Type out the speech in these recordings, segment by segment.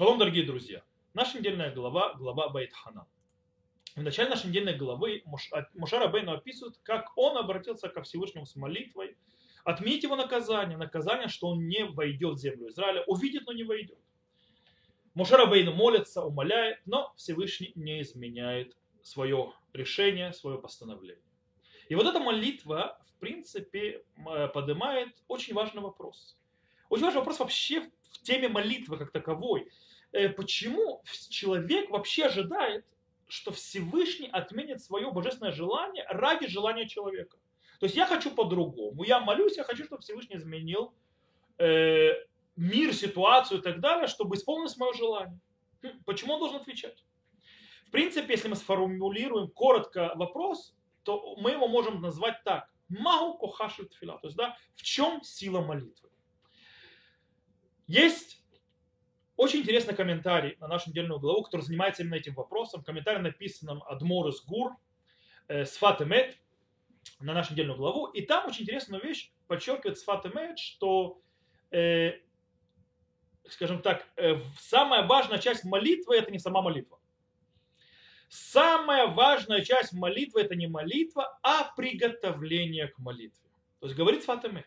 Шалом, дорогие друзья. Наша недельная глава, глава Байтхана. В начале нашей недельной главы Мушара Бейну описывает, как он обратился ко Всевышнему с молитвой, отменить его наказание, наказание, что он не войдет в землю Израиля, увидит, но не войдет. Мушара Бейну молится, умоляет, но Всевышний не изменяет свое решение, свое постановление. И вот эта молитва, в принципе, поднимает очень важный вопрос. Очень важный вопрос вообще в теме молитвы как таковой. Э, почему человек вообще ожидает, что Всевышний отменит свое божественное желание ради желания человека? То есть я хочу по-другому. Я молюсь, я хочу, чтобы Всевышний изменил э, мир, ситуацию и так далее, чтобы исполнилось мое желание. Хм, почему он должен отвечать? В принципе, если мы сформулируем коротко вопрос, то мы его можем назвать так. Магу кохашу тфила. То есть, да, в чем сила молитвы? Есть очень интересный комментарий на нашу недельную главу, который занимается именно этим вопросом. Комментарий написан Адморус Гур, э, Сфатемет, на нашу недельную главу. И там очень интересную вещь подчеркивает Сфатемет, что, э, скажем так, э, самая важная часть молитвы это не сама молитва. Самая важная часть молитвы это не молитва, а приготовление к молитве. То есть говорит Сфатемет.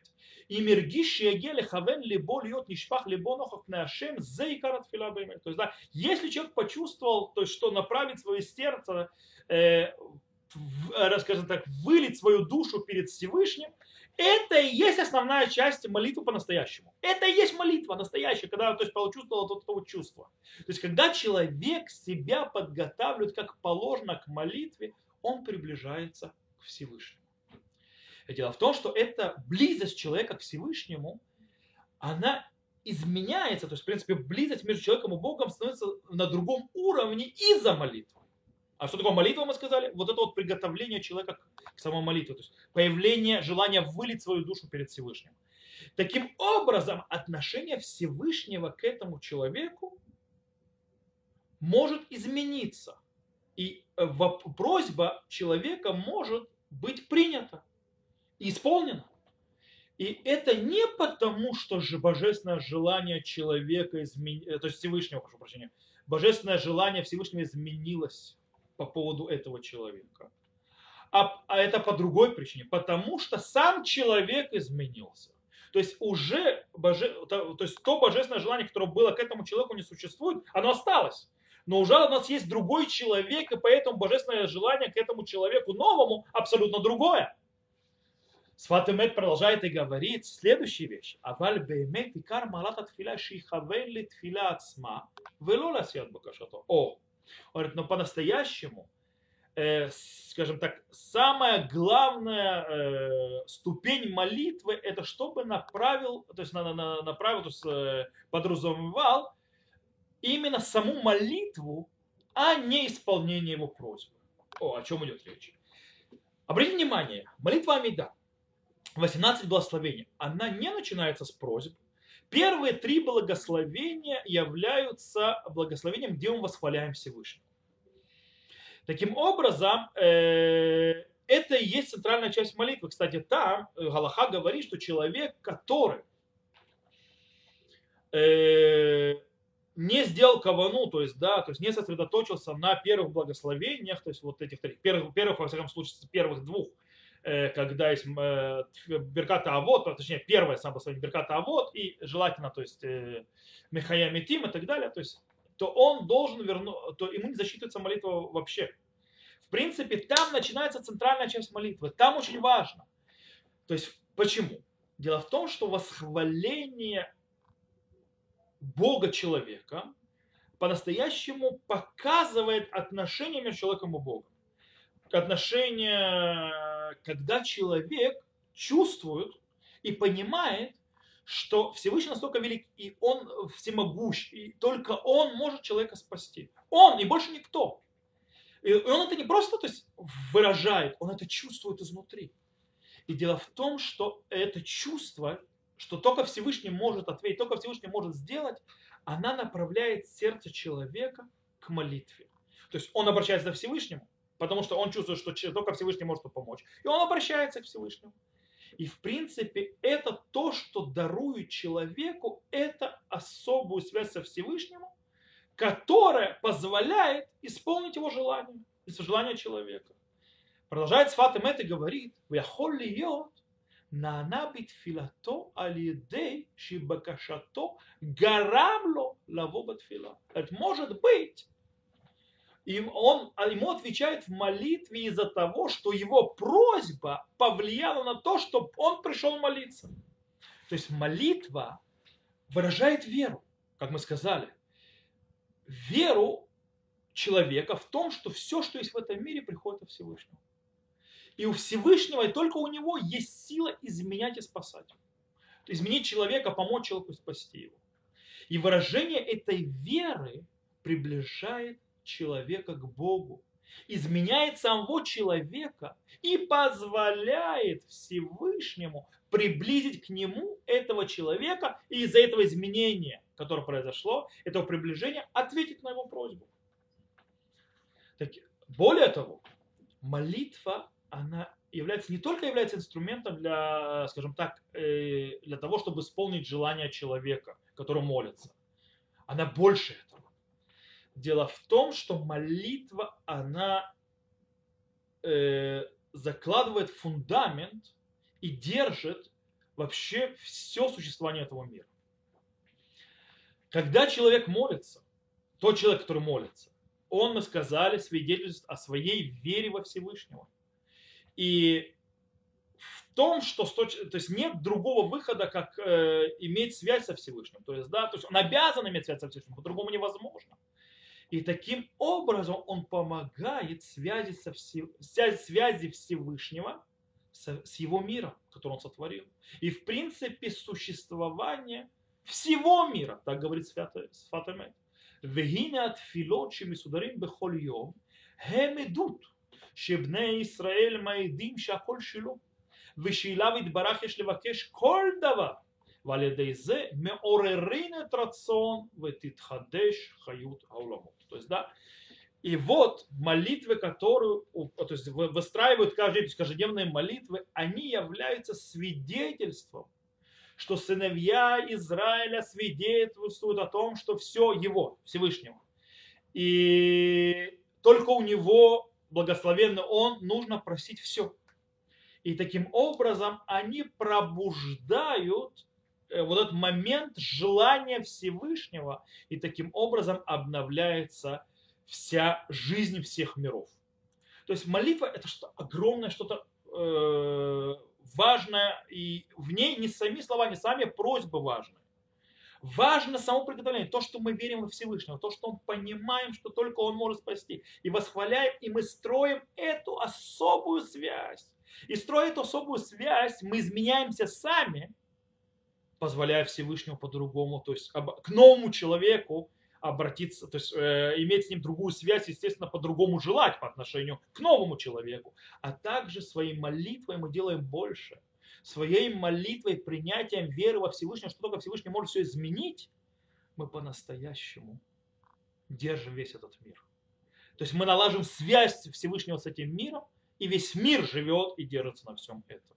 И мергиш егеле хавен либо льет нишпах либо нохов ашем зе и карат фила То есть, да, если человек почувствовал, то есть, что направить свое сердце, э, в, э, скажем так, вылить свою душу перед Всевышним, это и есть основная часть молитвы по-настоящему. Это и есть молитва настоящая, когда то есть, почувствовал это вот чувство. То есть, когда человек себя подготавливает как положено к молитве, он приближается к Всевышнему. Дело в том, что эта близость человека к Всевышнему, она изменяется, то есть, в принципе, близость между человеком и Богом становится на другом уровне из-за молитвы. А что такое молитва, мы сказали? Вот это вот приготовление человека к самой молитве, то есть появление желания вылить свою душу перед Всевышним. Таким образом, отношение Всевышнего к этому человеку может измениться. И э, просьба человека может быть принята исполнено. И это не потому, что же божественное желание человека изменилось, э, то есть Всевышнего, прошу прощения, божественное желание Всевышнего изменилось по поводу этого человека. А, а это по другой причине, потому что сам человек изменился. То есть уже боже, то есть то божественное желание, которое было к этому человеку, не существует, оно осталось. Но уже у нас есть другой человек, и поэтому божественное желание к этому человеку новому абсолютно другое. Сватемет продолжает и говорит следующие вещи. Аваль беймет икар малат атфиля шихавен ли тфиля ацма вело ласият бакашато. О, говорит, но по-настоящему, э, скажем так, самая главная э, ступень молитвы это чтобы направил, то есть на, на, направил, то есть э, подразумевал именно саму молитву, а не исполнение его просьбы. О, о чем идет речь? Обратите внимание, молитва Амида – 18 благословений, она не начинается с просьб. Первые три благословения являются благословением, где мы восхваляем Всевышнего. Таким образом, э, это и есть центральная часть молитвы. Кстати, там Галаха говорит, что человек, который э, не сделал кавану, то есть, да, то есть не сосредоточился на первых благословениях, то есть вот этих первых, первых, во всяком случае, первых двух Э, когда есть э, Берката Авод, точнее, первое самое благословение Берката Авод, и желательно, то есть, э, Михая Метим и так далее, то есть, то он должен вернуть, то ему не засчитывается молитва вообще. В принципе, там начинается центральная часть молитвы, там очень важно. То есть, почему? Дело в том, что восхваление Бога человека по-настоящему показывает отношение между человеком и Богом. Отношение когда человек чувствует и понимает, что Всевышний настолько велик, и он всемогущ, и только он может человека спасти. Он и больше никто. И он это не просто то есть, выражает, он это чувствует изнутри. И дело в том, что это чувство, что только Всевышний может ответить, только Всевышний может сделать, она направляет сердце человека к молитве. То есть он обращается к Всевышнему, потому что он чувствует, что только Всевышний может помочь. И он обращается к Всевышнему. И в принципе это то, что дарует человеку, это особую связь со Всевышним, которое позволяет исполнить его желание, желание человека. Продолжает Сфат Эмет и говорит, «Вяхол льет נענה בתפילתו על ידי שבקשתו גרם לו לבוא בתפילה. Может быть, им он, ему отвечает в молитве из-за того, что его просьба повлияла на то, чтобы он пришел молиться. То есть молитва выражает веру, как мы сказали. Веру человека в том, что все, что есть в этом мире, приходит от Всевышнего. И у Всевышнего, и только у него есть сила изменять и спасать. Изменить человека, помочь человеку спасти его. И выражение этой веры приближает человека к Богу, изменяет самого человека и позволяет Всевышнему приблизить к нему этого человека и из-за этого изменения, которое произошло, этого приближения, ответить на его просьбу. Так, более того, молитва она является не только является инструментом для, скажем так, э, для того, чтобы исполнить желание человека, который молится. Она больше этого. Дело в том, что молитва, она э, закладывает фундамент и держит вообще все существование этого мира. Когда человек молится, тот человек, который молится, он, мы сказали, свидетельствует о своей вере во Всевышнего. И в том, что то есть нет другого выхода, как э, иметь связь со Всевышним. То есть, да, то есть он обязан иметь связь со Всевышним, по-другому невозможно. И таким образом он помогает связи, со все, связи Всевышнего с, с его миром, который он сотворил. И в принципе существование всего мира, так говорит Святый Вегине от филот, шемисударим бехоль йом, הם עדות שבני ישראל מעידים שהכל שלו, ושאליו יתברך יש לבקש כל דבר, ועל ידי זה מעוררין את רצון ותתחדש חיות העולמות. То есть, да, и вот молитвы, которые то есть, выстраивают каждый, каждодневные молитвы, они являются свидетельством, что сыновья Израиля свидетельствуют о том, что все его, Всевышнего. И только у него благословенный Он, нужно просить все. И таким образом они пробуждают вот этот момент желания Всевышнего, и таким образом обновляется вся жизнь всех миров. То есть молитва это что огромное, что-то э, важное, и в ней не сами слова, не сами просьбы важны. Важно само приготовление, то, что мы верим во Всевышнего, то, что мы понимаем, что только Он может спасти. И восхваляем, и мы строим эту особую связь. И строя эту особую связь, мы изменяемся сами, позволяя Всевышнему по-другому, то есть к новому человеку обратиться, то есть э, иметь с ним другую связь, естественно, по-другому желать по отношению к новому человеку. А также своей молитвой мы делаем больше – своей молитвой, принятием веры во Всевышнего, что только Всевышний может все изменить, мы по-настоящему держим весь этот мир. То есть мы налажим связь Всевышнего с этим миром, и весь мир живет и держится на всем этом.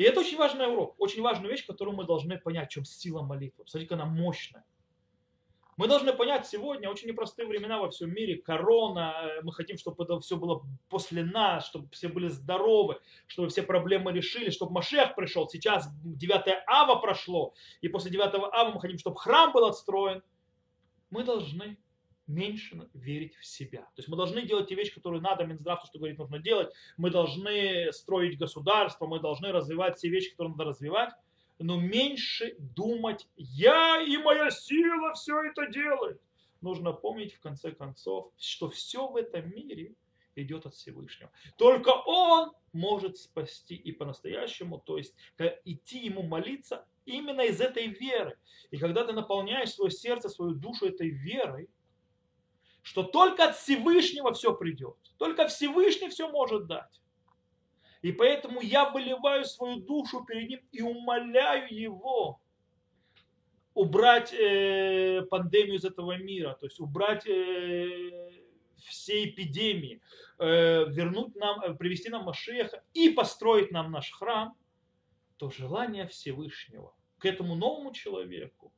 И это очень важный урок, очень важная вещь, которую мы должны понять, в чем сила молитвы. Посмотрите, она мощная. Мы должны понять сегодня очень непростые времена во всем мире, корона, э, мы хотим, чтобы это все было после нас, чтобы все были здоровы, чтобы все проблемы решили, чтобы Машех пришел. Сейчас 9 ава прошло, и после 9 ава мы хотим, чтобы храм был отстроен. Мы должны меньше верить в себя. То есть мы должны делать те вещи, которые надо, Минздрав, что говорит, нужно делать. Мы должны строить государство, мы должны развивать все вещи, которые надо развивать но меньше думать, я и моя сила все это делает. Нужно помнить в конце концов, что все в этом мире идет от Всевышнего. Только Он может спасти и по-настоящему, то есть идти Ему молиться именно из этой веры. И когда ты наполняешь свое сердце, свою душу этой верой, что только от Всевышнего все придет, только Всевышний все может дать. И поэтому я выливаю свою душу перед ним и умоляю его убрать э, пандемию из этого мира, то есть убрать э, все эпидемии, э, вернуть нам, э, привести нам Машеха и построить нам наш храм, то желание Всевышнего к этому новому человеку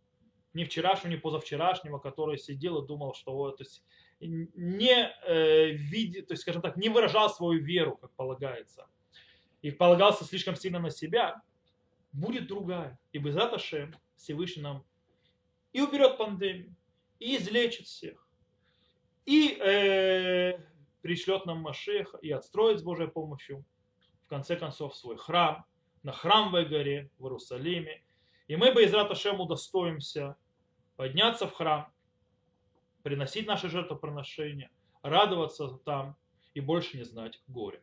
не вчерашнего, не позавчерашнего, который сидел и думал, что то есть, не э, видит, то есть, скажем так, не выражал свою веру, как полагается, и полагался слишком сильно на себя, будет другая. И без Шем Всевышний нам и уберет пандемию, и излечит всех, и э, пришлет нам Машеха, и отстроит с Божьей помощью, в конце концов, свой храм, на храмовой горе в Иерусалиме. И мы бы из Раташем удостоимся подняться в храм, приносить наши жертвоприношения, радоваться там и больше не знать горя.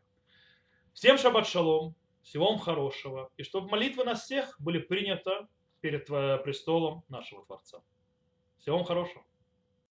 Всем шаббат шалом, всего вам хорошего, и чтобы молитвы нас всех были приняты перед престолом нашего Творца. Всего вам хорошего.